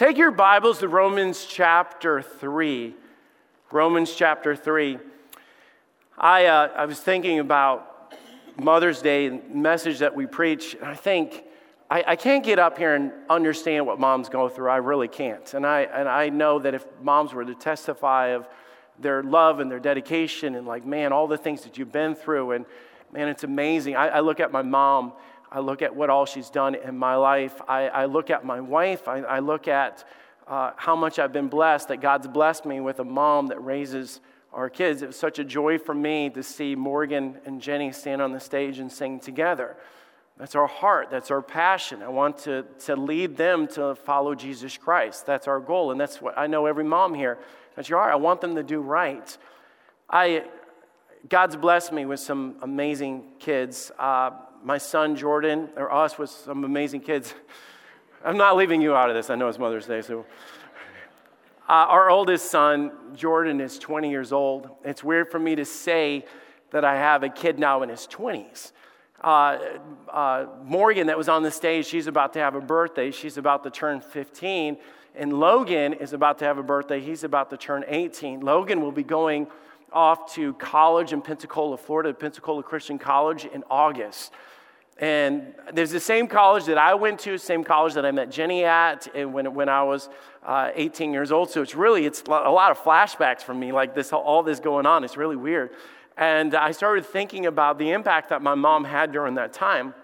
Take your Bibles to Romans chapter 3. Romans chapter 3. I, uh, I was thinking about Mother's Day message that we preach, and I think I, I can't get up here and understand what moms go through. I really can't. And I, and I know that if moms were to testify of their love and their dedication and, like, man, all the things that you've been through, and man, it's amazing. I, I look at my mom I look at what all she's done in my life. I, I look at my wife. I, I look at uh, how much I've been blessed, that God's blessed me with a mom that raises our kids. It was such a joy for me to see Morgan and Jenny stand on the stage and sing together. That's our heart. That's our passion. I want to, to lead them to follow Jesus Christ. That's our goal. And that's what I know every mom here. That's your heart. I want them to do right. I, God's blessed me with some amazing kids. Uh, my son Jordan, or us, with some amazing kids. I'm not leaving you out of this. I know it's Mother's Day, so. Uh, our oldest son, Jordan, is 20 years old. It's weird for me to say that I have a kid now in his 20s. Uh, uh, Morgan, that was on the stage, she's about to have a birthday. She's about to turn 15. And Logan is about to have a birthday. He's about to turn 18. Logan will be going off to college in Pensacola, Florida, Pensacola Christian College in August. And there's the same college that I went to, same college that I met Jenny at when, when I was uh, 18 years old. So it's really, it's a lot of flashbacks for me, like this, all this going on. It's really weird. And I started thinking about the impact that my mom had during that time.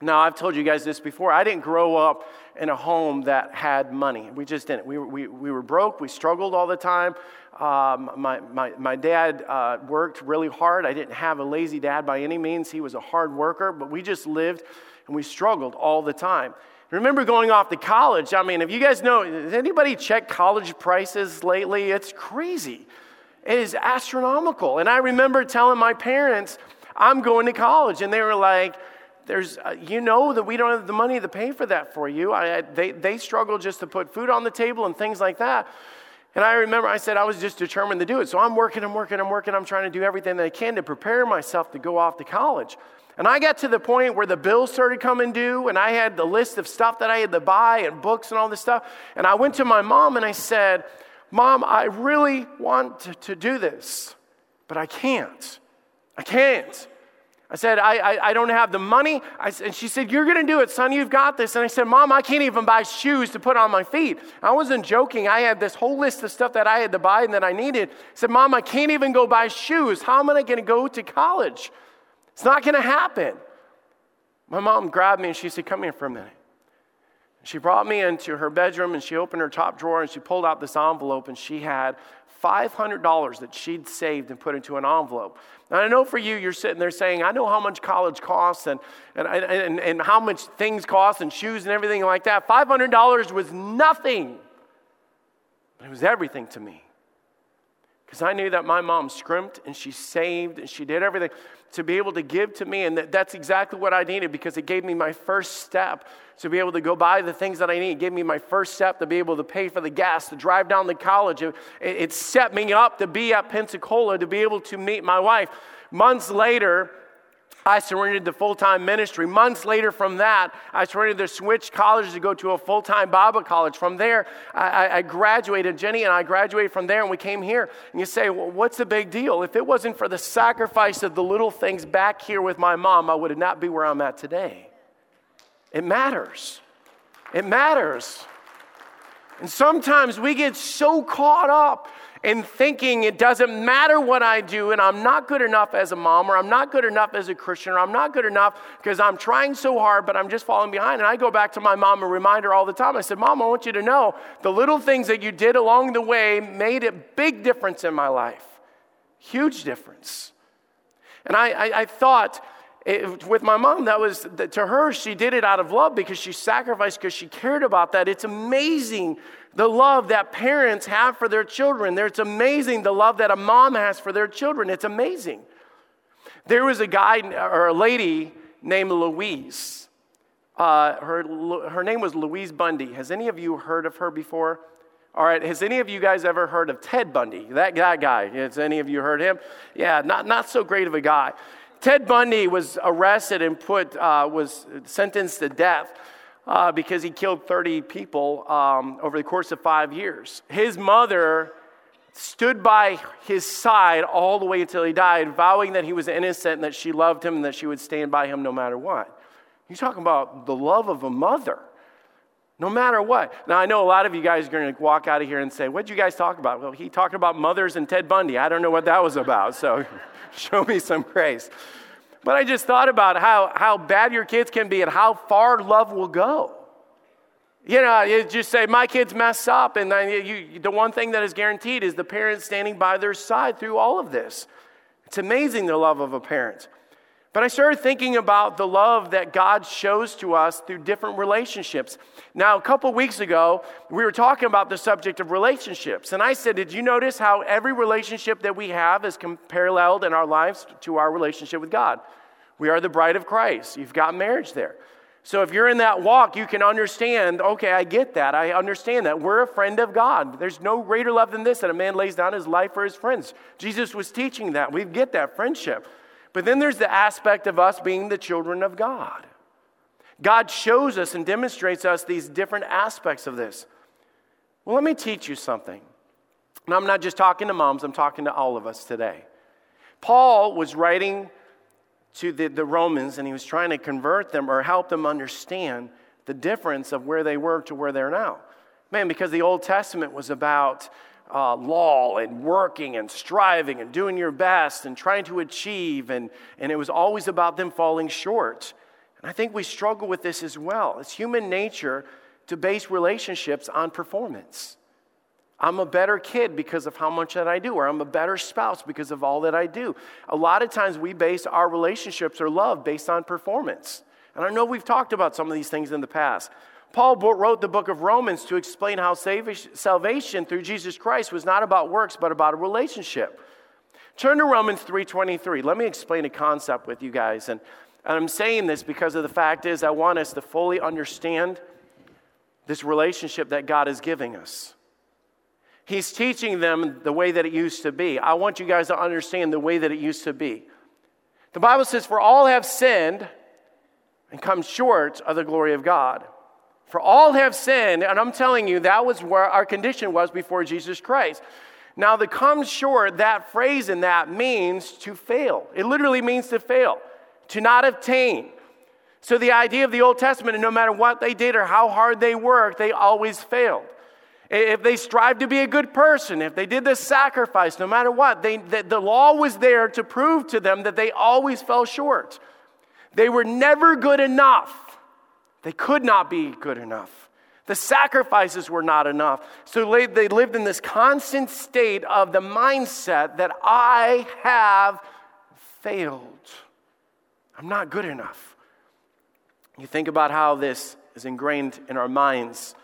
Now, I've told you guys this before. I didn't grow up in a home that had money. We just didn't. We, we, we were broke. We struggled all the time. Um, my, my, my dad uh, worked really hard. I didn't have a lazy dad by any means. He was a hard worker, but we just lived and we struggled all the time. Remember going off to college. I mean, if you guys know, has anybody checked college prices lately? It's crazy. It is astronomical. And I remember telling my parents, I'm going to college. And they were like, there's, uh, you know that we don't have the money to pay for that for you. I, I, they, they struggle just to put food on the table and things like that. And I remember I said I was just determined to do it. So I'm working, I'm working, I'm working, I'm trying to do everything that I can to prepare myself to go off to college. And I got to the point where the bills started coming due, and I had the list of stuff that I had to buy and books and all this stuff. And I went to my mom and I said, Mom, I really want to, to do this, but I can't. I can't. I said, I, I, I, don't have the money. I, and she said, You're going to do it, son. You've got this. And I said, Mom, I can't even buy shoes to put on my feet. I wasn't joking. I had this whole list of stuff that I had to buy and that I needed. I said, Mom, I can't even go buy shoes. How am I going to go to college? It's not going to happen. My mom grabbed me and she said, Come here for a minute. She brought me into her bedroom and she opened her top drawer and she pulled out this envelope and she had $500 that she'd saved and put into an envelope. Now, I know for you, you're sitting there saying, I know how much college costs and, and, and, and how much things cost and shoes and everything like that. $500 was nothing, but it was everything to me. Because I knew that my mom scrimped and she saved and she did everything to be able to give to me. And that, that's exactly what I needed because it gave me my first step to be able to go buy the things that I need. It gave me my first step to be able to pay for the gas, to drive down to college. It, it set me up to be at Pensacola, to be able to meet my wife. Months later, I surrendered to full time ministry. Months later, from that, I surrendered to switch colleges to go to a full time Bible college. From there, I, I, graduated. Jenny and I graduated from there, and we came here. And you say, well, what's the big deal? If it wasn't for the sacrifice of the little things back here with my mom, I would not be where I'm at today. It matters. It matters. And sometimes we get so caught up and thinking it doesn't matter what I do and I'm not good enough as a mom or I'm not good enough as a Christian or I'm not good enough because I'm trying so hard but I'm just falling behind. And I go back to my mom and remind her all the time. I said, Mom, I want you to know the little things that you did along the way made a big difference in my life. Huge difference. And I, I, I thought, it, with my mom, that was to her, she did it out of love because she sacrificed because she cared about that. It's amazing the love that parents have for their children. It's amazing the love that a mom has for their children. It's amazing. There was a guy or a lady named Louise. Uh, her, her name was Louise Bundy. Has any of you heard of her before? All right, has any of you guys ever heard of Ted Bundy? That, that guy. Has any of you heard him? Yeah, not, not so great of a guy. Ted Bundy was arrested and put, uh, was sentenced to death uh, because he killed 30 people um, over the course of five years. His mother stood by his side all the way until he died, vowing that he was innocent and that she loved him and that she would stand by him no matter what. You're talking about the love of a mother, no matter what. Now, I know a lot of you guys are going to walk out of here and say, What'd you guys talk about? Well, he talked about mothers and Ted Bundy. I don't know what that was about, so show me some grace. But I just thought about how, how bad your kids can be and how far love will go. You know, you just say, my kids mess up, and then you, the one thing that is guaranteed is the parents standing by their side through all of this. It's amazing the love of a parent. But I started thinking about the love that God shows to us through different relationships. Now, a couple weeks ago, we were talking about the subject of relationships. And I said, Did you notice how every relationship that we have is paralleled in our lives to our relationship with God? We are the bride of Christ. You've got marriage there. So if you're in that walk, you can understand, okay, I get that. I understand that. We're a friend of God. There's no greater love than this that a man lays down his life for his friends. Jesus was teaching that. We get that friendship. But then there's the aspect of us being the children of God. God shows us and demonstrates us these different aspects of this. Well, let me teach you something. And I'm not just talking to moms, I'm talking to all of us today. Paul was writing to the, the Romans and he was trying to convert them or help them understand the difference of where they were to where they're now. Man, because the Old Testament was about uh, law and working and striving and doing your best and trying to achieve, and, and it was always about them falling short. And I think we struggle with this as well. It's human nature to base relationships on performance. I'm a better kid because of how much that I do, or I'm a better spouse because of all that I do. A lot of times we base our relationships or love based on performance. And I know we've talked about some of these things in the past. Paul wrote the book of Romans to explain how salvation through Jesus Christ was not about works but about a relationship. Turn to Romans 3:23. Let me explain a concept with you guys and, and I'm saying this because of the fact is I want us to fully understand this relationship that God is giving us. He's teaching them the way that it used to be. I want you guys to understand the way that it used to be. The Bible says, For all have sinned and come short of the glory of God. For all have sinned, and I'm telling you, that was where our condition was before Jesus Christ. Now, the come short, that phrase in that means to fail. It literally means to fail, to not obtain. So, the idea of the Old Testament, and no matter what they did or how hard they worked, they always failed. If they strived to be a good person, if they did the sacrifice, no matter what, they, the, the law was there to prove to them that they always fell short. They were never good enough. They could not be good enough. The sacrifices were not enough. So they lived in this constant state of the mindset that I have failed. I'm not good enough. You think about how this is ingrained in our minds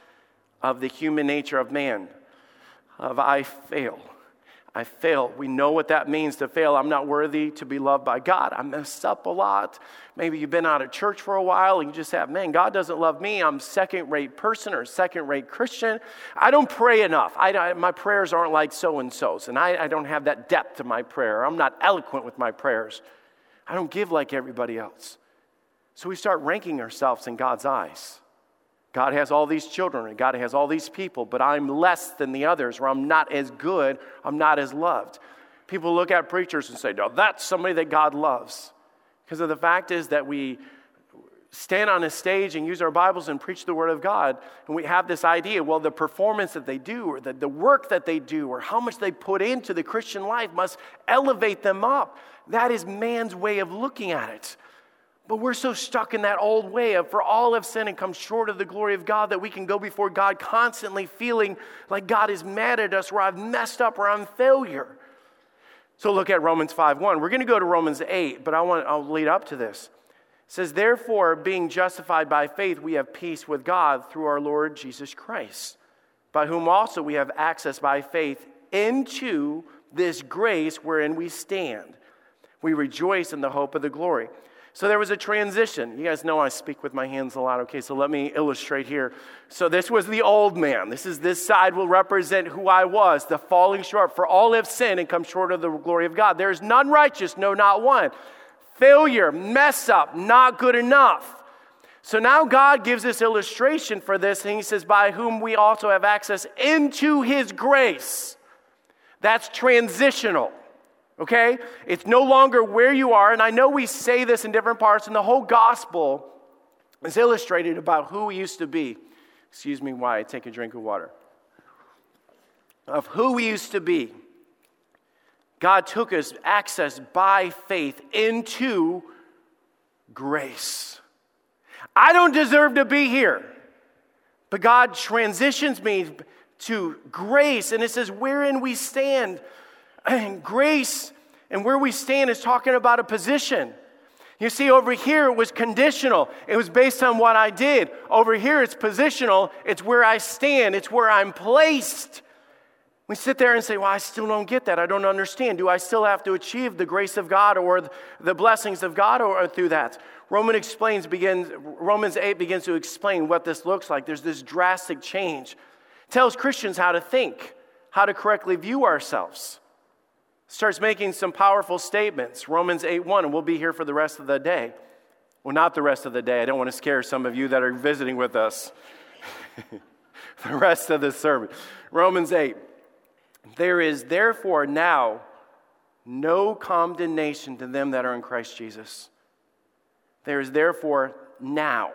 of the human nature of man, of I fail. I fail. We know what that means to fail. I'm not worthy to be loved by God. I messed up a lot. Maybe you've been out of church for a while and you just have, man, God doesn't love me. I'm second rate person or second rate Christian. I don't pray enough. I, I, my prayers aren't like so and so's, and I, I don't have that depth to my prayer. I'm not eloquent with my prayers. I don't give like everybody else. So we start ranking ourselves in God's eyes. God has all these children and God has all these people, but I'm less than the others, or I'm not as good, I'm not as loved. People look at preachers and say, No, that's somebody that God loves. Because of the fact is that we stand on a stage and use our Bibles and preach the Word of God, and we have this idea well, the performance that they do, or the, the work that they do, or how much they put into the Christian life must elevate them up. That is man's way of looking at it. But we're so stuck in that old way of for all have sinned and come short of the glory of God that we can go before God constantly feeling like God is mad at us or I've messed up or I'm failure. So look at Romans 5:1. We're going to go to Romans 8, but I want I'll lead up to this. It says, Therefore, being justified by faith, we have peace with God through our Lord Jesus Christ, by whom also we have access by faith into this grace wherein we stand. We rejoice in the hope of the glory. So there was a transition. You guys know I speak with my hands a lot. Okay, so let me illustrate here. So this was the old man. This is this side will represent who I was, the falling short. For all have sinned and come short of the glory of God. There is none righteous, no, not one. Failure, mess up, not good enough. So now God gives this illustration for this, and He says, By whom we also have access into His grace. That's transitional, okay? It's no longer where you are, and I know we say this in different parts, and the whole gospel is illustrated about who we used to be. Excuse me, why? I take a drink of water. Of who we used to be. God took us access by faith into grace. I don't deserve to be here, but God transitions me to grace, and it says, wherein we stand. And grace and where we stand is talking about a position. You see, over here it was conditional. It was based on what I did. Over here it's positional. It's where I stand. It's where I'm placed. We sit there and say, Well, I still don't get that. I don't understand. Do I still have to achieve the grace of God or the blessings of God or through that? Roman explains, begins, Romans 8 begins to explain what this looks like. There's this drastic change. It tells Christians how to think, how to correctly view ourselves. Starts making some powerful statements. Romans 8 1, and we'll be here for the rest of the day. Well, not the rest of the day. I don't want to scare some of you that are visiting with us. the rest of the sermon. Romans 8. There is therefore now no condemnation to them that are in Christ Jesus. There is therefore now.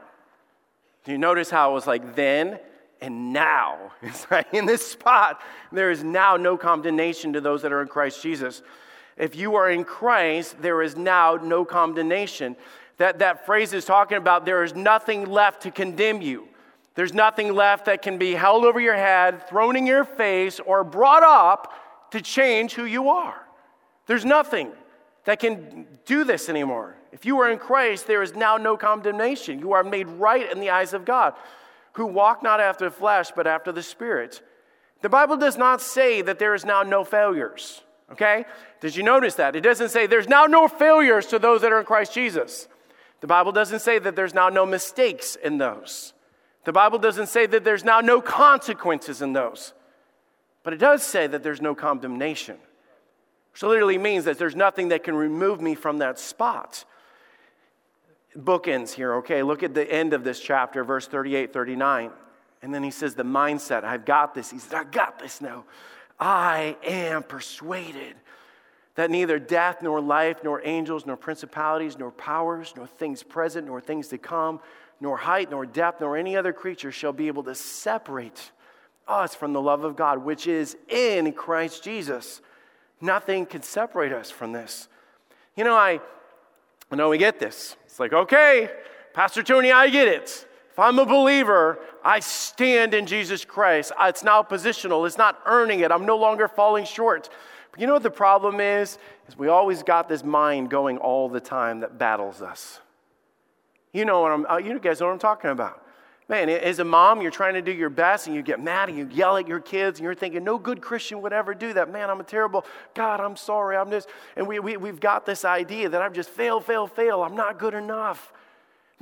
Do you notice how it was like then and now? It's right in this spot. There is now no condemnation to those that are in Christ Jesus. If you are in Christ, there is now no condemnation. That, that phrase is talking about there is nothing left to condemn you. There's nothing left that can be held over your head, thrown in your face, or brought up to change who you are. There's nothing that can do this anymore. If you are in Christ, there is now no condemnation. You are made right in the eyes of God, who walk not after the flesh, but after the Spirit. The Bible does not say that there is now no failures, okay? Did you notice that? It doesn't say there's now no failures to those that are in Christ Jesus. The Bible doesn't say that there's now no mistakes in those. The Bible doesn't say that there's now no consequences in those, but it does say that there's no condemnation, which literally means that there's nothing that can remove me from that spot. Bookends here, okay? Look at the end of this chapter, verse 38, 39. And then he says, The mindset, I've got this. He says, I got this now. I am persuaded that neither death, nor life, nor angels, nor principalities, nor powers, nor things present, nor things to come, nor height, nor depth, nor any other creature shall be able to separate us from the love of God, which is in Christ Jesus. Nothing can separate us from this. You know, I, I know we get this. It's like, okay, Pastor Tony, I get it. If I'm a believer, I stand in Jesus Christ. It's now positional. It's not earning it. I'm no longer falling short. But you know what the problem is? Is we always got this mind going all the time that battles us. You know what I'm, uh, you guys know what I'm talking about. Man, as a mom, you're trying to do your best and you get mad and you yell at your kids and you're thinking, no good Christian would ever do that. Man, I'm a terrible, God, I'm sorry, I'm just, and we, we, we've got this idea that I've just failed, failed, failed. I'm not good enough.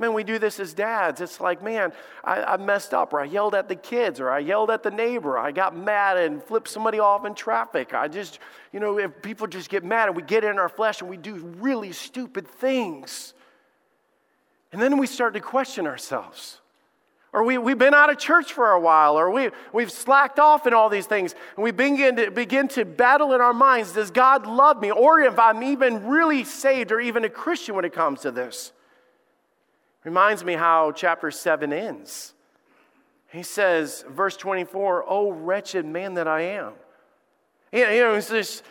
Man, we do this as dads. It's like, man, I, I, messed up, or I yelled at the kids, or I yelled at the neighbor, I got mad and flipped somebody off in traffic. I just, you know, if people just get mad and we get in our flesh and we do really stupid things. And then we start to question ourselves. Or we, we've been out of church for a while, or we, we've slacked off in all these things, and we begin to, begin to battle in our minds Does God love me? Or if I'm even really saved or even a Christian when it comes to this. Reminds me how chapter 7 ends. He says, verse 24, Oh, wretched man that I am. You know, it's just,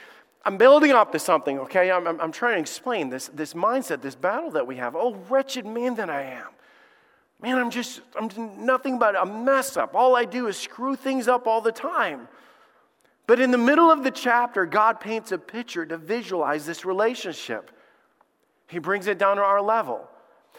I'm building up to something, okay? I'm, I'm, trying to explain this, this mindset, this battle that we have. Oh, wretched man that I am. Man, I'm just, I'm nothing but a mess up. All I do is screw things up all the time. But in the middle of the chapter, God paints a picture to visualize this relationship. He brings it down to our level.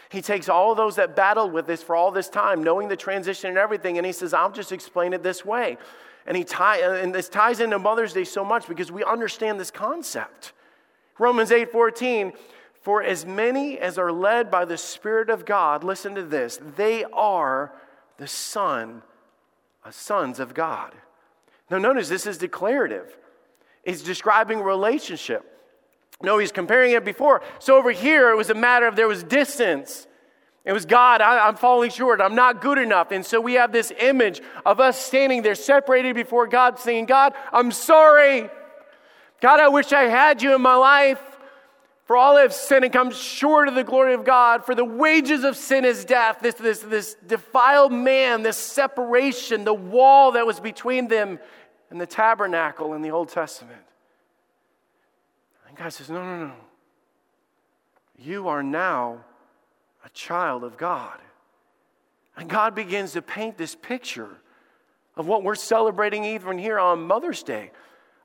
He takes all those that battled with this for all this time, knowing the transition and everything, and he says, I'll just explain it this way. And, he tie, and this ties into Mother's Day so much because we understand this concept. Romans 8 14, for as many as are led by the Spirit of God, listen to this, they are the Son, uh, sons of God. Now, notice this is declarative. He's describing relationship. No, he's comparing it before. So over here, it was a matter of there was distance. It was God, I, am falling short. I'm not good enough. And so we have this image of us standing there separated before God, saying, God, I'm sorry. God, I wish I had you in my life. For all have sinned and come short of the glory of God. For the wages of sin is death. This, this, this defiled man, this separation, the wall that was between them and the tabernacle in the Old Testament. And God says, No, no, no. You are now a child of God. And God begins to paint this picture of what we're celebrating even here on Mother's Day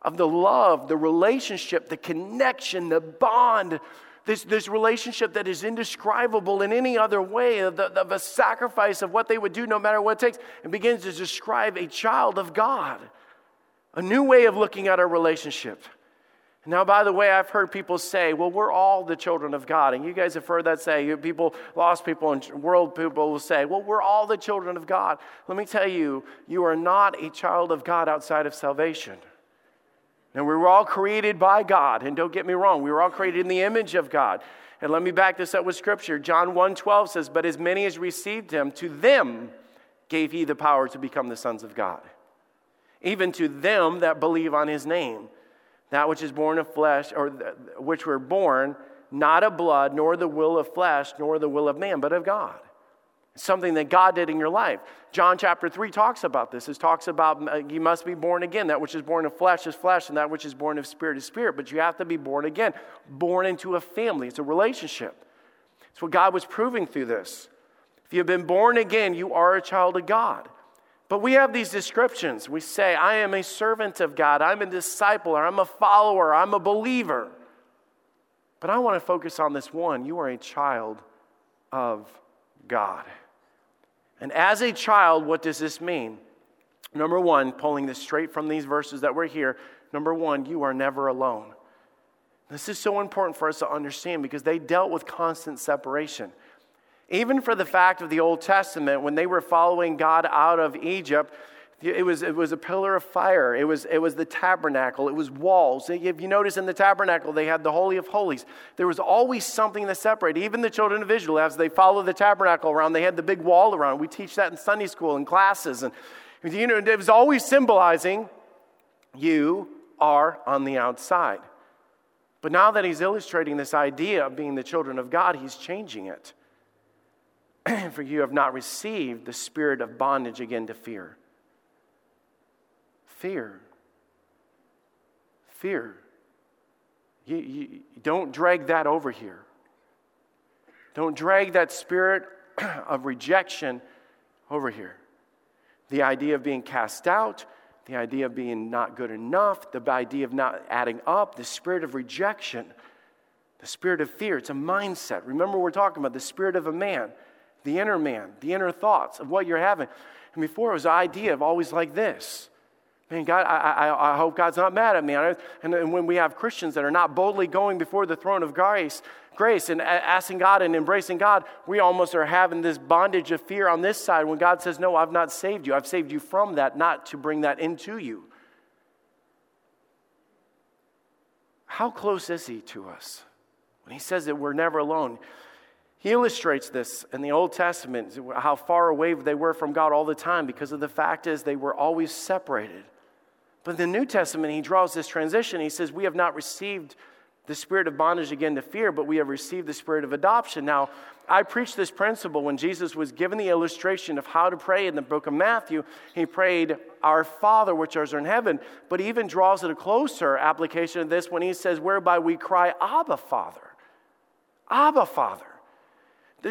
of the love, the relationship, the connection, the bond, this, this relationship that is indescribable in any other way, of, the, of a sacrifice of what they would do no matter what it takes, and begins to describe a child of God, a new way of looking at our relationship. Now, by the way, I've heard people say, well, we're all the children of God. And you guys have heard that say. People, lost people and world people will say, well, we're all the children of God. Let me tell you, you are not a child of God outside of salvation. And we were all created by God. And don't get me wrong, we were all created in the image of God. And let me back this up with scripture. John 1:12 says, "But as many as received him, to them gave he the power to become the sons of God, even to them that believe on his name." that which is born of flesh, or which were born not of blood, nor the will of flesh, nor the will of man, but of God. Something that God did in your life. John chapter 3 talks about this. It talks about uh, you must be born again. That which is born of flesh is flesh, and that which is born of spirit is spirit. But you have to be born again, born into a family. It's a relationship. It's what God was proving through this. If you've been born again, you are a child of God. But we have these descriptions. We say, I am a servant of God, I'm a disciple, or I'm a follower, I'm a believer. But I want to focus on this one you are a child of God. And as a child, what does this mean? Number one, pulling this straight from these verses that we're here, number one, you are never alone. This is so important for us to understand because they dealt with constant separation. Even for the fact of the Old Testament, when they were following God out of Egypt, it was, it was a pillar of fire. It was, it was the tabernacle. It was walls. If you notice in the tabernacle, they had the Holy of Holies. There was always something that separated. Even the children of Israel, as they followed the tabernacle around, they had the big wall around. We teach that in Sunday school and classes. And, you know, it was always symbolizing you are on the outside. But now that he's illustrating this idea of being the children of God, he's changing it. for you have not received the spirit of bondage again to fear. Fear. Fear. You, you, don't drag that over here. Don't drag that spirit of rejection over here. The idea of being cast out, the idea of being not good enough, the idea of not adding up, the spirit of rejection, the spirit of fear. It's a mindset. Remember, we're talking about the spirit of a man the inner man, the inner thoughts of what you're having. And before it was the idea of always like this. Man, God, I, I, I hope God's not mad at me. And, and when we have Christians that are not boldly going before the throne of grace, grace and asking God and embracing God, we almost are having this bondage of fear on this side when God says, No, I've not saved you. I've saved you from that, not to bring that into you. How close is He to us? When He says that we're never alone, he illustrates this in the Old Testament, how far away they were from God all the time because of the fact is they were always separated. But in the New Testament, he draws this transition. He says, We have not received the spirit of bondage again to fear, but we have received the spirit of adoption. Now, I preached this principle when Jesus was given the illustration of how to pray in the book of Matthew. He prayed, Our Father, which art in heaven, but he even draws it a closer application of this when he says, Whereby we cry, Abba, Father. Abba, Father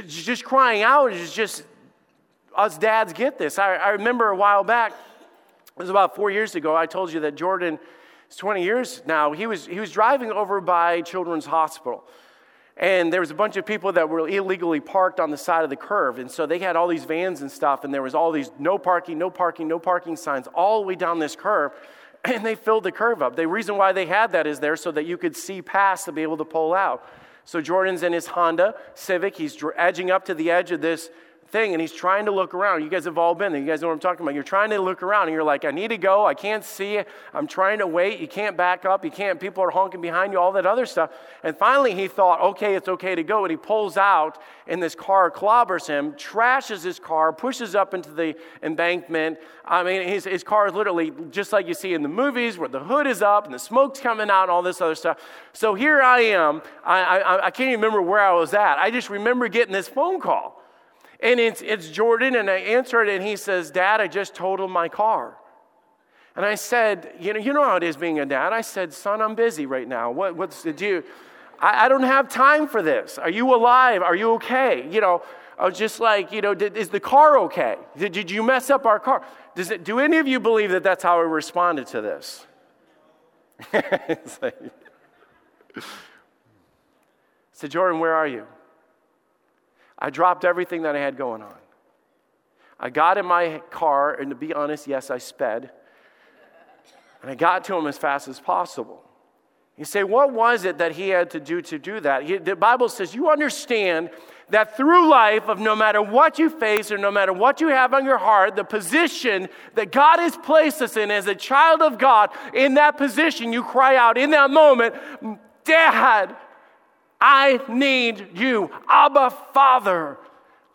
just crying out is just, us dads get this. I, I remember a while back, it was about four years ago, I told you that Jordan is 20 years now. He was, he was driving over by Children's Hospital. And there was a bunch of people that were illegally parked on the side of the curve. And so they had all these vans and stuff, and there was all these no parking, no parking, no parking signs all the way down this curve. And they filled the curve up. The reason why they had that is there so that you could see past to be able to pull out. So Jordan's in his Honda Civic. He's edging up to the edge of this thing and he's trying to look around. You guys have all been there. You guys know what I'm talking about. You're trying to look around and you're like, I need to go. I can't see. I'm trying to wait. You can't back up. You can't. People are honking behind you, all that other stuff. And finally he thought, okay, it's okay to go. And he pulls out and this car clobbers him, trashes his car, pushes up into the embankment. I mean, his, his car is literally just like you see in the movies where the hood is up and the smoke's coming out and all this other stuff. So here I am. I, I, I can't even remember where I was at. I just remember getting this phone call. And it's, it's Jordan, and I answered, and he says, Dad, I just totaled my car. And I said, you know, you know how it is being a dad. I said, son, I'm busy right now. What, what's the do? I, I don't have time for this. Are you alive? Are you okay? You know, I was just like, you know, did, is the car okay? Did, did you mess up our car? Does it, do any of you believe that that's how I responded to this? like, said, Jordan, where are you? I dropped everything that I had going on. I got in my car, and to be honest, yes, I sped. And I got to him as fast as possible. You say, what was it that he had to do to do that? He, the Bible says, you understand that through life, of no matter what you face or no matter what you have on your heart, the position that God has placed us in as a child of God, in that position, you cry out in that moment, Dad, I need you. Abba, Father.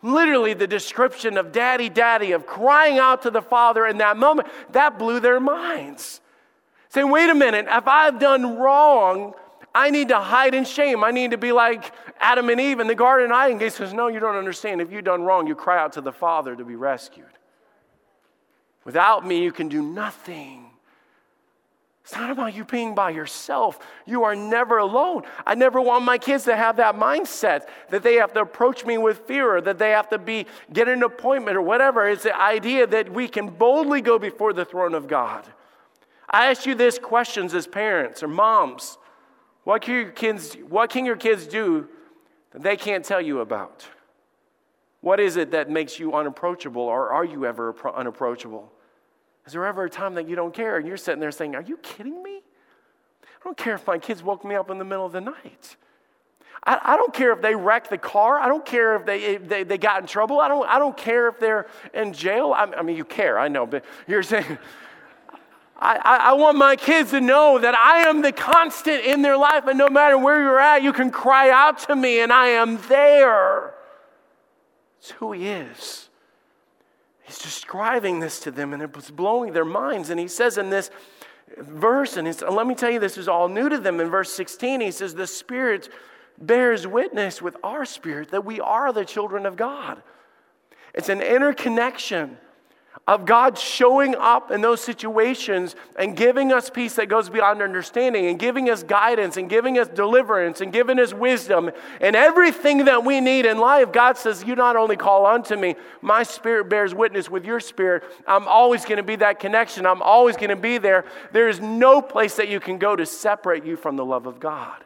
Literally, the description of daddy, daddy, of crying out to the Father in that moment, that blew their minds. Saying, wait a minute, if I've done wrong, I need to hide in shame. I need to be like Adam and Eve in the Garden of Eden. He says, No, you don't understand. If you've done wrong, you cry out to the Father to be rescued. Without me, you can do nothing. It's not about you being by yourself. You are never alone. I never want my kids to have that mindset that they have to approach me with fear or that they have to be get an appointment or whatever. It's the idea that we can boldly go before the throne of God. I ask you this questions as parents or moms. What can your kids, what can your kids do that they can't tell you about? What is it that makes you unapproachable or are you ever unapproachable? Is there ever a time that you don't care and you're sitting there saying, Are you kidding me? I don't care if my kids woke me up in the middle of the night. I, I don't care if they wrecked the car. I don't care if they, if they, they got in trouble. I don't, I don't care if they're in jail. I, I mean, you care, I know, but you're saying, I, I, I want my kids to know that I am the constant in their life, and no matter where you're at, you can cry out to me, and I am there. It's who He is. He's describing this to them and it was blowing their minds. And he says in this verse, and let me tell you, this is all new to them. In verse 16, he says, The Spirit bears witness with our spirit that we are the children of God. It's an interconnection of God showing up in those situations and giving us peace that goes beyond understanding and giving us guidance and giving us deliverance and giving us wisdom and everything that we need in life. God says, You not only call unto me, my spirit bears witness with your spirit. I'm always going to be that connection. I'm always going to be there. There is no place that you can go to separate you from the love of God.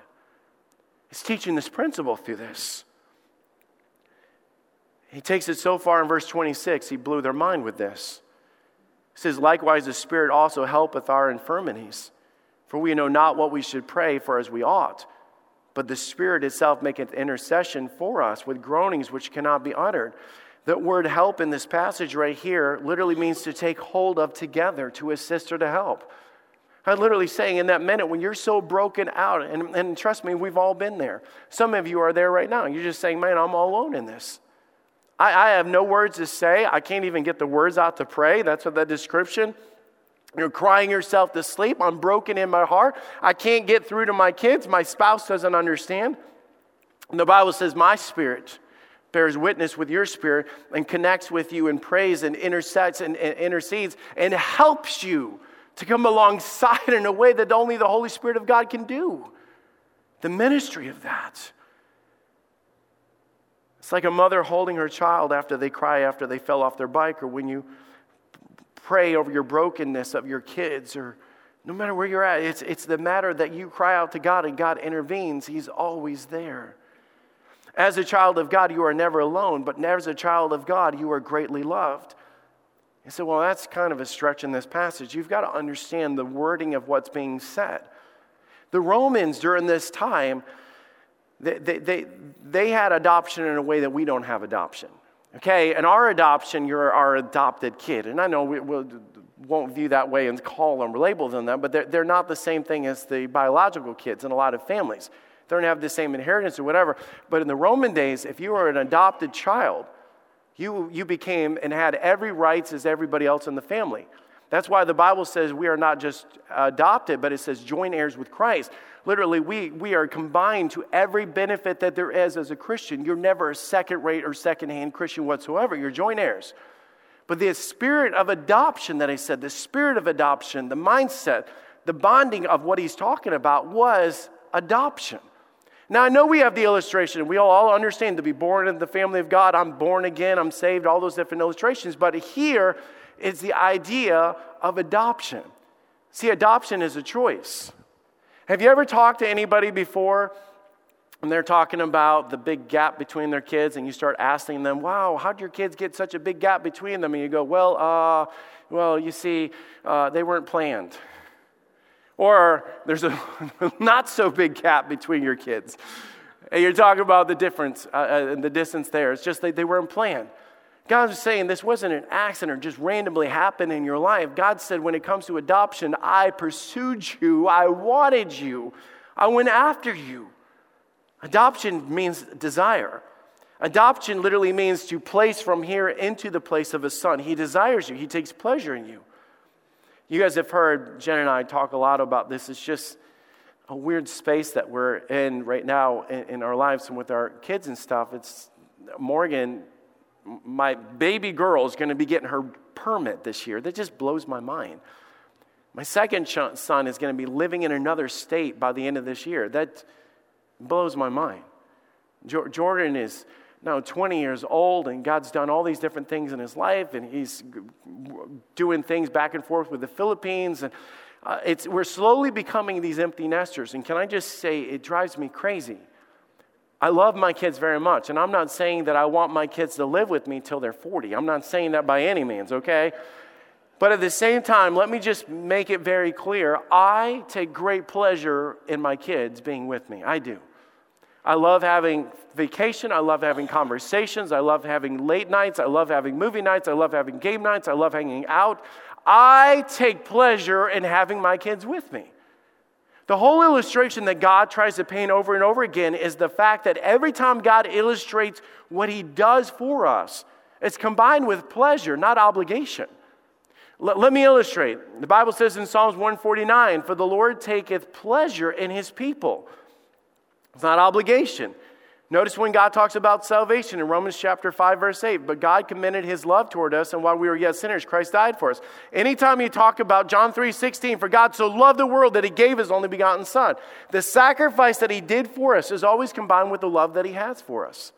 He's teaching this principle through this. He takes it so far in verse 26, he blew their mind with this. He says, Likewise, the Spirit also helpeth our infirmities, for we know not what we should pray for as we ought. But the Spirit itself maketh intercession for us with groanings which cannot be uttered. That word help in this passage right here literally means to take hold of together, to assist or to help. I'm literally saying in that minute when you're so broken out, and, and trust me, we've all been there. Some of you are there right now. You're just saying, man, I'm all alone in this. I, I have no words to say. I can't even get the words out to pray. That's what that description. You're crying yourself to sleep. I'm broken in my heart. I can't get through to my kids. My spouse doesn't understand. And the Bible says, My spirit bears witness with your spirit and connects with you and prays and intersects and, and intercedes and helps you to come alongside in a way that only the Holy Spirit of God can do. The ministry of that. It's like a mother holding her child after they cry after they fell off their bike, or when you pray over your brokenness of your kids, or no matter where you're at, it's, it's the matter that you cry out to God and God intervenes. He's always there. As a child of God, you are never alone, but as a child of God, you are greatly loved. You say, well, that's kind of a stretch in this passage. You've got to understand the wording of what's being said. The Romans during this time, they, they, they, had adoption in a way that we don't have adoption. Okay, and our adoption, you're our adopted kid. And I know we we'll, won't view that way and call them, or label them that, but they're, they're not the same thing as the biological kids in a lot of families. They don't have the same inheritance or whatever. But in the Roman days, if you were an adopted child, you, you became and had every rights as everybody else in the family. That's why the Bible says we are not just adopted, but it says joint heirs with Christ. Literally, we, we are combined to every benefit that there is as a Christian. You're never a second rate or second hand Christian whatsoever. You're joint heirs. But the spirit of adoption that I said, the spirit of adoption, the mindset, the bonding of what he's talking about was adoption. Now, I know we have the illustration. We all understand to be born in the family of God. I'm born again. I'm saved. All those different illustrations. But here is the idea of adoption. See, adoption is a choice. Have you ever talked to anybody before and they're talking about the big gap between their kids and you start asking them, wow, how'd your kids get such a big gap between them? And you go, well, uh, well, you see, uh, they weren't planned. Or there's a not so big gap between your kids. And you're talking about the difference uh, uh, and the distance there. It's just that they weren't planned. God was saying this wasn't an accident or just randomly happened in your life. God said, when it comes to adoption, I pursued you, I wanted you, I went after you. Adoption means desire. Adoption literally means to place from here into the place of a son. He desires you, he takes pleasure in you. You guys have heard Jen and I talk a lot about this. It's just a weird space that we're in right now in, in our lives and with our kids and stuff. It's Morgan my baby girl is going to be getting her permit this year. That just blows my mind. My second son is going to be living in another state by the end of this year. That blows my mind. Jordan is now 20 years old, and God's done all these different things in his life, and he's doing things back and forth with the Philippines. And uh, it's, we're slowly becoming these empty nesters. And can I just say, it drives me crazy I love my kids very much, and I'm not saying that I want my kids to live with me till they're 40. I'm not saying that by any means, okay? But at the same time, let me just make it very clear I take great pleasure in my kids being with me. I do. I love having vacation. I love having conversations. I love having late nights. I love having movie nights. I love having game nights. I love hanging out. I take pleasure in having my kids with me. The whole illustration that God tries to paint over and over again is the fact that every time God illustrates what he does for us, it's combined with pleasure, not obligation. Let, let me illustrate. The Bible says in Psalms 149 For the Lord taketh pleasure in his people. It's not obligation. Notice when God talks about salvation in Romans chapter 5, verse 8, but God commended his love toward us, and while we were yet sinners, Christ died for us. Anytime you talk about John 3 16, for God so loved the world that he gave his only begotten Son, the sacrifice that he did for us is always combined with the love that he has for us.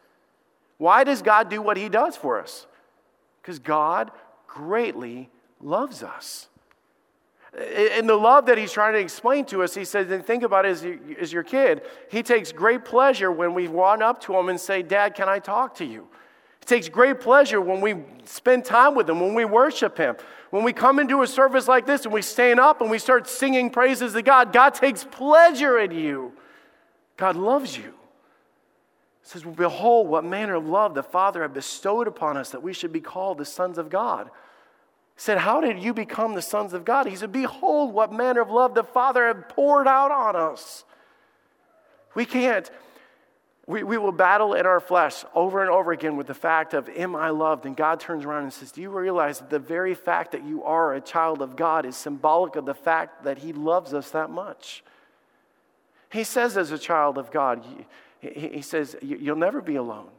Why does God do what he does for us? Because God greatly loves us. In the love that he's trying to explain to us, he says, and think about it as, you, as your kid. He takes great pleasure when we run up to him and say, Dad, can I talk to you? He takes great pleasure when we spend time with him, when we worship him. When we come into a service like this and we stand up and we start singing praises to God, God takes pleasure in you. God loves you. He says, Behold, what manner of love the Father had bestowed upon us that we should be called the sons of God said, How did you become the sons of God? He said, Behold, what manner of love the Father had poured out on us. We can't, we, we will battle in our flesh over and over again with the fact of, Am I loved? And God turns around and says, Do you realize that the very fact that you are a child of God is symbolic of the fact that He loves us that much? He says, as a child of God, he, he says, You'll never be alone.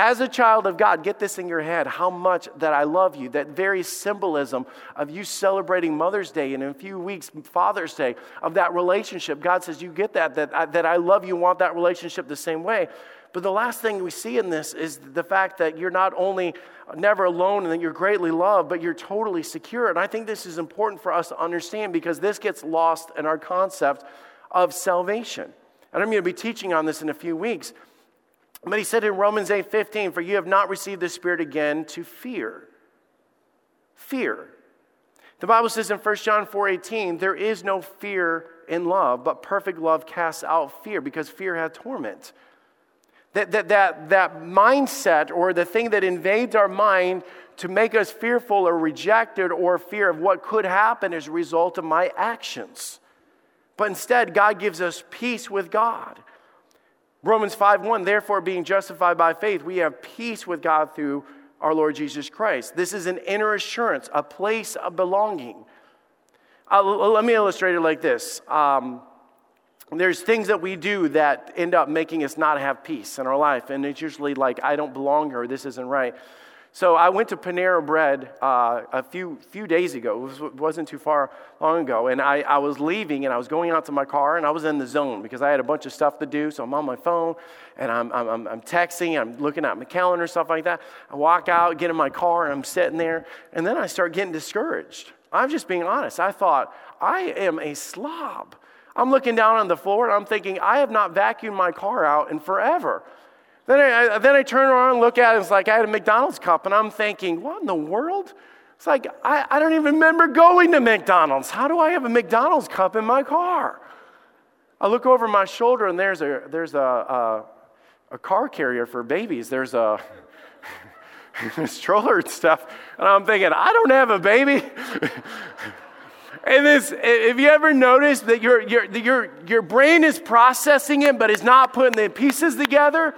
As a child of God, get this in your head how much that I love you. That very symbolism of you celebrating Mother's Day and in a few weeks, Father's Day, of that relationship. God says, You get that, that I, that I love you, want that relationship the same way. But the last thing we see in this is the fact that you're not only never alone and that you're greatly loved, but you're totally secure. And I think this is important for us to understand because this gets lost in our concept of salvation. And I'm going to be teaching on this in a few weeks. But he said in Romans 8 15, For you have not received the Spirit again to fear. Fear. The Bible says in 1 John 4 18, there is no fear in love, but perfect love casts out fear because fear hath torment. That, that, that, that mindset or the thing that invades our mind to make us fearful or rejected or fear of what could happen as a result of my actions. But instead, God gives us peace with God. Romans 5:1 Therefore being justified by faith we have peace with God through our Lord Jesus Christ. This is an inner assurance, a place of belonging. Uh, let me illustrate it like this. Um, there's things that we do that end up making us not have peace in our life, and it's usually like, I don't belong here, this isn't right. So I went to Panera Bread uh, a few, few days ago. It was, not too far long ago. And I, I was leaving and I was going out to my car and I was in the zone because I had a bunch of stuff to do. So I'm on my phone and I'm, I'm, I'm texting, I'm looking at my calendar, stuff like that. I walk out, get in my car, and I'm sitting there. And then I start getting discouraged. I'm just being honest. I thought, I am a slob. I'm looking down on the floor and I'm thinking, I have not vacuumed my car out in forever. Then I, then I turn around and look at it. It's like I had a McDonald's cup, and I'm thinking, what in the world? It's like, I, I don't even remember going to McDonald's. How do I have a McDonald's cup in my car? I look over my shoulder, and there's a, there's a, a, a car carrier for babies. There's a, stroller and stuff. And I'm thinking, I don't have a baby. And this, have you ever noticed that your, your, your, your brain is processing it, but is not putting the pieces together?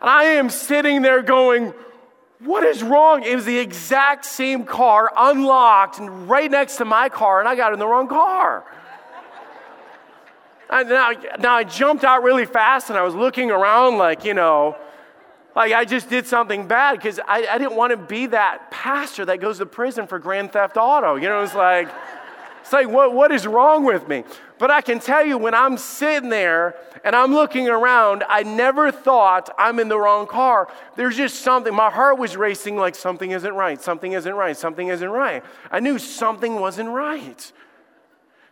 And I am sitting there going, What is wrong? It was the exact same car, unlocked, and right next to my car, and I got in the wrong car. And now, now I jumped out really fast and I was looking around like, you know, like I just did something bad because I, I didn't want to be that pastor that goes to prison for grand theft auto. You know, it's like, it's like, what, what is wrong with me? But I can tell you, when I'm sitting there and I'm looking around, I never thought I'm in the wrong car. There's just something, my heart was racing like something isn't right, something isn't right, something isn't right. I knew something wasn't right.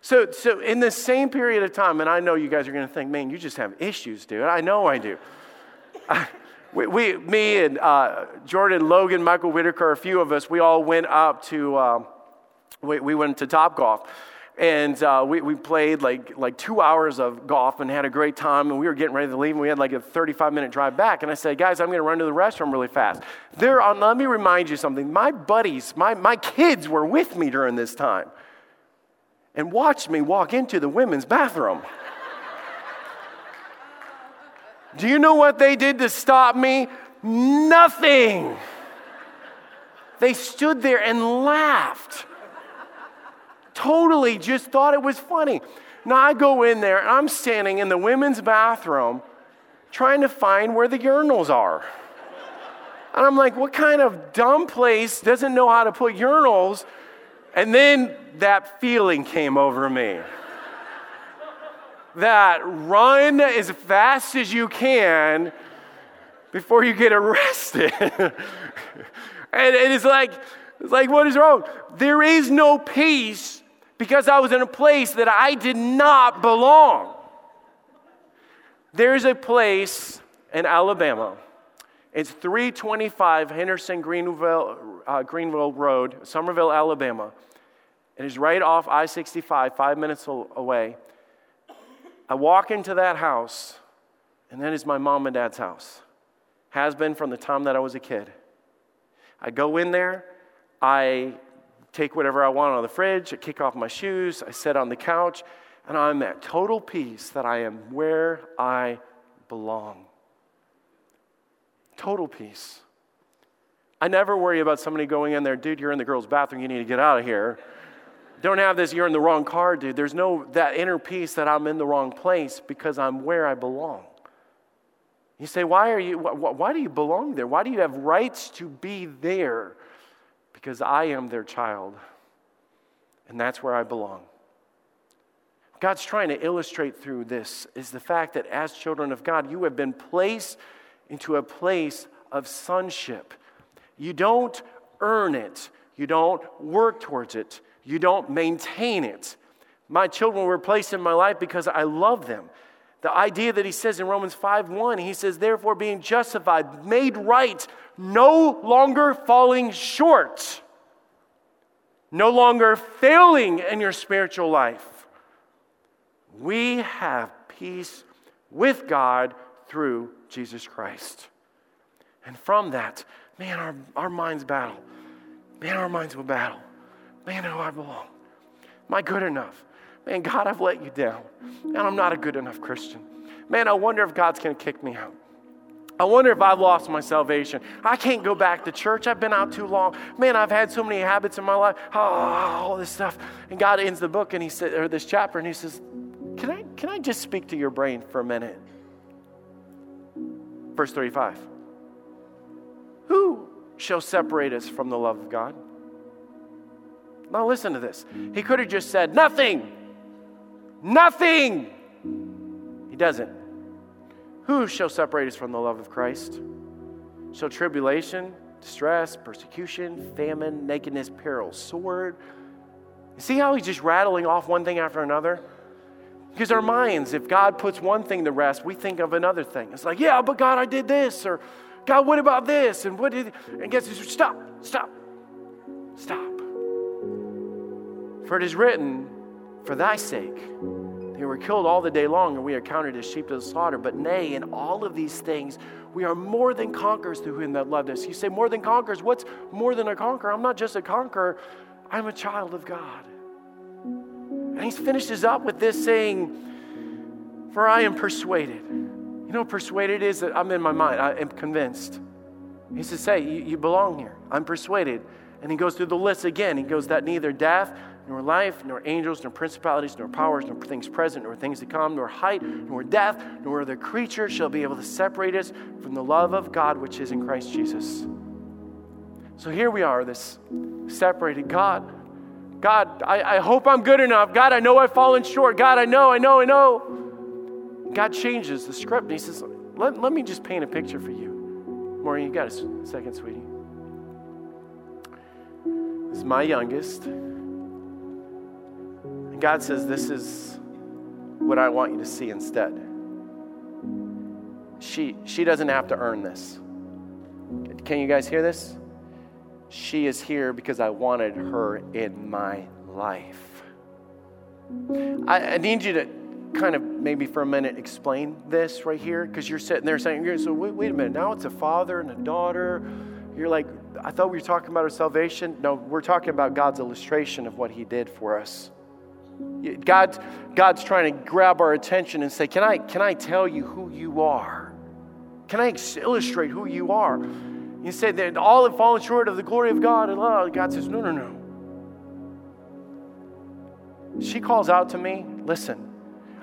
So, so in the same period of time, and I know you guys are going to think, man, you just have issues, dude. I know I do. We, we, me and uh, Jordan, Logan, Michael Whitaker, a few of us, we all went up to. Uh, we, we went to Top Golf. And uh, we, we played like, like two hours of golf and had a great time. And we were getting ready to leave. And we had like a 35 minute drive back. And I said, guys, I'm going to run to the restroom really fast. There, on, let me remind you something. My buddies, my, my kids were with me during this time and watched me walk into the women's bathroom. Do you know what they did to stop me? Nothing. They stood there and laughed totally just thought it was funny. Now I go in there and I'm standing in the women's bathroom trying to find where the urinals are. And I'm like, what kind of dumb place doesn't know how to put urinals? And then that feeling came over me. that run as fast as you can before you get arrested. and, it's like, it's like, what is wrong? There is no peace because I was in a place that I did not belong. There's a place in Alabama. It's 325 Henderson Greenville, uh, Greenville Road, Somerville, Alabama. It is right off I 65, five minutes away. I walk into that house, and that is my mom and dad's house. Has been from the time that I was a kid. I go in there, I take whatever I want out of the fridge, I kick off my shoes, I sit on the couch, and I'm at total peace that I am where I belong. Total peace. I never worry about somebody going in there, dude, you're in the girl's bathroom, you need to get out of here. Don't have this, you're in the wrong car, dude. There's no that inner peace that I'm in the wrong place because I'm where I belong. You say, why are you, why, why do you belong there? Why do you have rights to be there? Because I am their child, and that's where I belong. God's trying to illustrate through this is the fact that as children of God, you have been placed into a place of sonship. You don't earn it, you don't work towards it, you don't maintain it. My children were placed in my life because I love them. The idea that he says in Romans 5 1, he says, therefore, being justified, made right, no longer falling short, no longer failing in your spiritual life. We have peace with God through Jesus Christ. And from that, man, our, our minds battle. Man, our minds will battle. Man, do I belong? Am I good enough? Man, God, I've let you down. And I'm not a good enough Christian. Man, I wonder if God's going to kick me out. I wonder if I've lost my salvation. I can't go back to church. I've been out too long. Man, I've had so many habits in my life. Oh, all this stuff. And God ends the book and he said, or this chapter, and he says, Can I, can I just speak to your brain for a minute? Verse 35. Who shall separate us from the love of God? Now listen to this. He could have just said, Nothing. Nothing. He doesn't. Who shall separate us from the love of Christ? Shall tribulation, distress, persecution, famine, nakedness, peril, sword? See how he's just rattling off one thing after another? Because our minds, if God puts one thing to rest, we think of another thing. It's like, yeah, but God, I did this, or God, what about this? And what did and guess stop, stop, stop. For it is written, for thy sake they were killed all the day long, and we are counted as sheep to the slaughter. But nay, in all of these things, we are more than conquerors through him that loved us. You say, more than conquerors? What's more than a conqueror? I'm not just a conqueror, I'm a child of God. And he finishes up with this saying, For I am persuaded. You know, persuaded is that I'm in my mind, I am convinced. He says, Say, you, you belong here. I'm persuaded. And he goes through the list again. He goes that neither death, nor life, nor angels, nor principalities, nor powers, nor things present, nor things to come, nor height, nor depth, nor other creature shall be able to separate us from the love of God which is in Christ Jesus. So here we are, this separated God. God, I, I hope I'm good enough. God, I know I've fallen short. God, I know, I know, I know. God changes the script and He says, let, let me just paint a picture for you. Maureen, you got a second, sweetie. This is my youngest. And God says, This is what I want you to see instead. She, she doesn't have to earn this. Can you guys hear this? She is here because I wanted her in my life. I, I need you to kind of maybe for a minute explain this right here because you're sitting there saying, so wait, wait a minute, now it's a father and a daughter. You're like, I thought we were talking about our salvation. No, we're talking about God's illustration of what He did for us. God, God's trying to grab our attention and say, can I, can I tell you who you are? Can I illustrate who you are? You say that all have fallen short of the glory of God. And love. God says, no, no, no. She calls out to me, listen,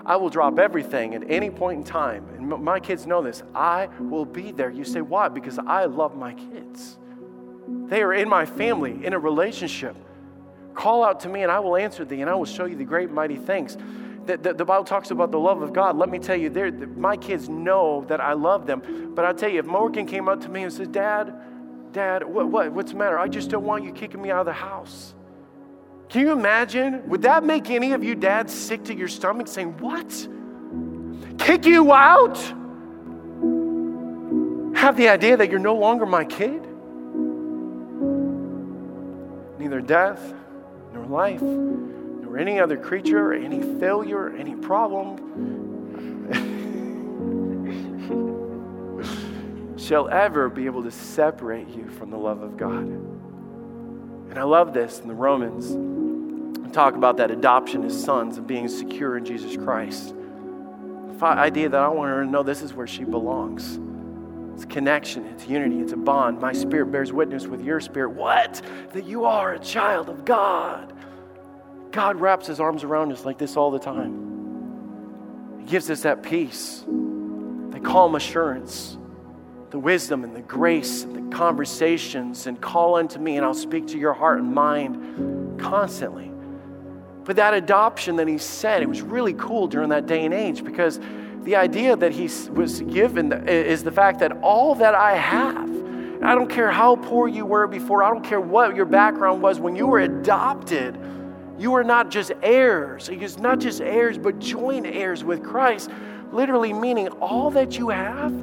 I will drop everything at any point in time. And my kids know this. I will be there. You say, why? Because I love my kids. They are in my family, in a relationship. Call out to me, and I will answer thee, and I will show you the great mighty things. The, the, the Bible talks about the love of God. Let me tell you, my kids know that I love them. But I'll tell you, if Morgan came up to me and said, Dad, Dad, what, what, what's the matter? I just don't want you kicking me out of the house. Can you imagine? Would that make any of you dads sick to your stomach saying, What? Kick you out? Have the idea that you're no longer my kid? Neither death, life, nor any other creature, or any failure, or any problem shall ever be able to separate you from the love of God. And I love this in the Romans. Talk about that adoption as sons and being secure in Jesus Christ. The idea that I want her to know this is where she belongs. It's connection, it's unity, it's a bond. My spirit bears witness with your spirit. What? That you are a child of God. God wraps his arms around us like this all the time. He gives us that peace, the calm assurance, the wisdom and the grace and the conversations, and call unto me, and I'll speak to your heart and mind constantly. But that adoption that he said, it was really cool during that day and age because the idea that he was given is the fact that all that I have, I don't care how poor you were before, I don't care what your background was, when you were adopted, you are not just heirs. It's not just heirs, but joint heirs with Christ, literally meaning all that you have,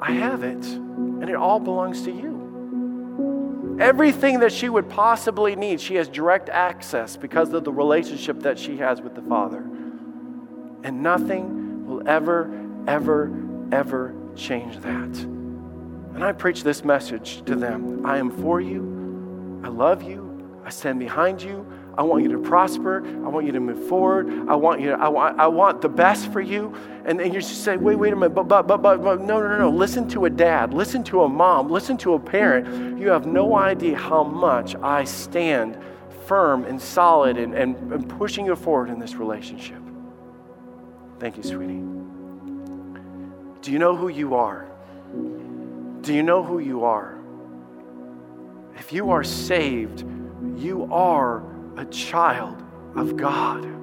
I have it, and it all belongs to you. Everything that she would possibly need, she has direct access because of the relationship that she has with the Father and nothing will ever, ever, ever change that. And I preach this message to them I am for you, I love you, I stand behind you. I want you to prosper. I want you to move forward. I want you. To, I want. I want the best for you. And then you just say, wait, wait a minute. But, but, but, but, but, no, no, no, no. Listen to a dad. Listen to a mom. Listen to a parent. You have no idea how much I stand firm and solid and, and, and pushing you forward in this relationship. Thank you, sweetie. Do you know who you are? Do you know who you are? If you are saved, you are a child of God.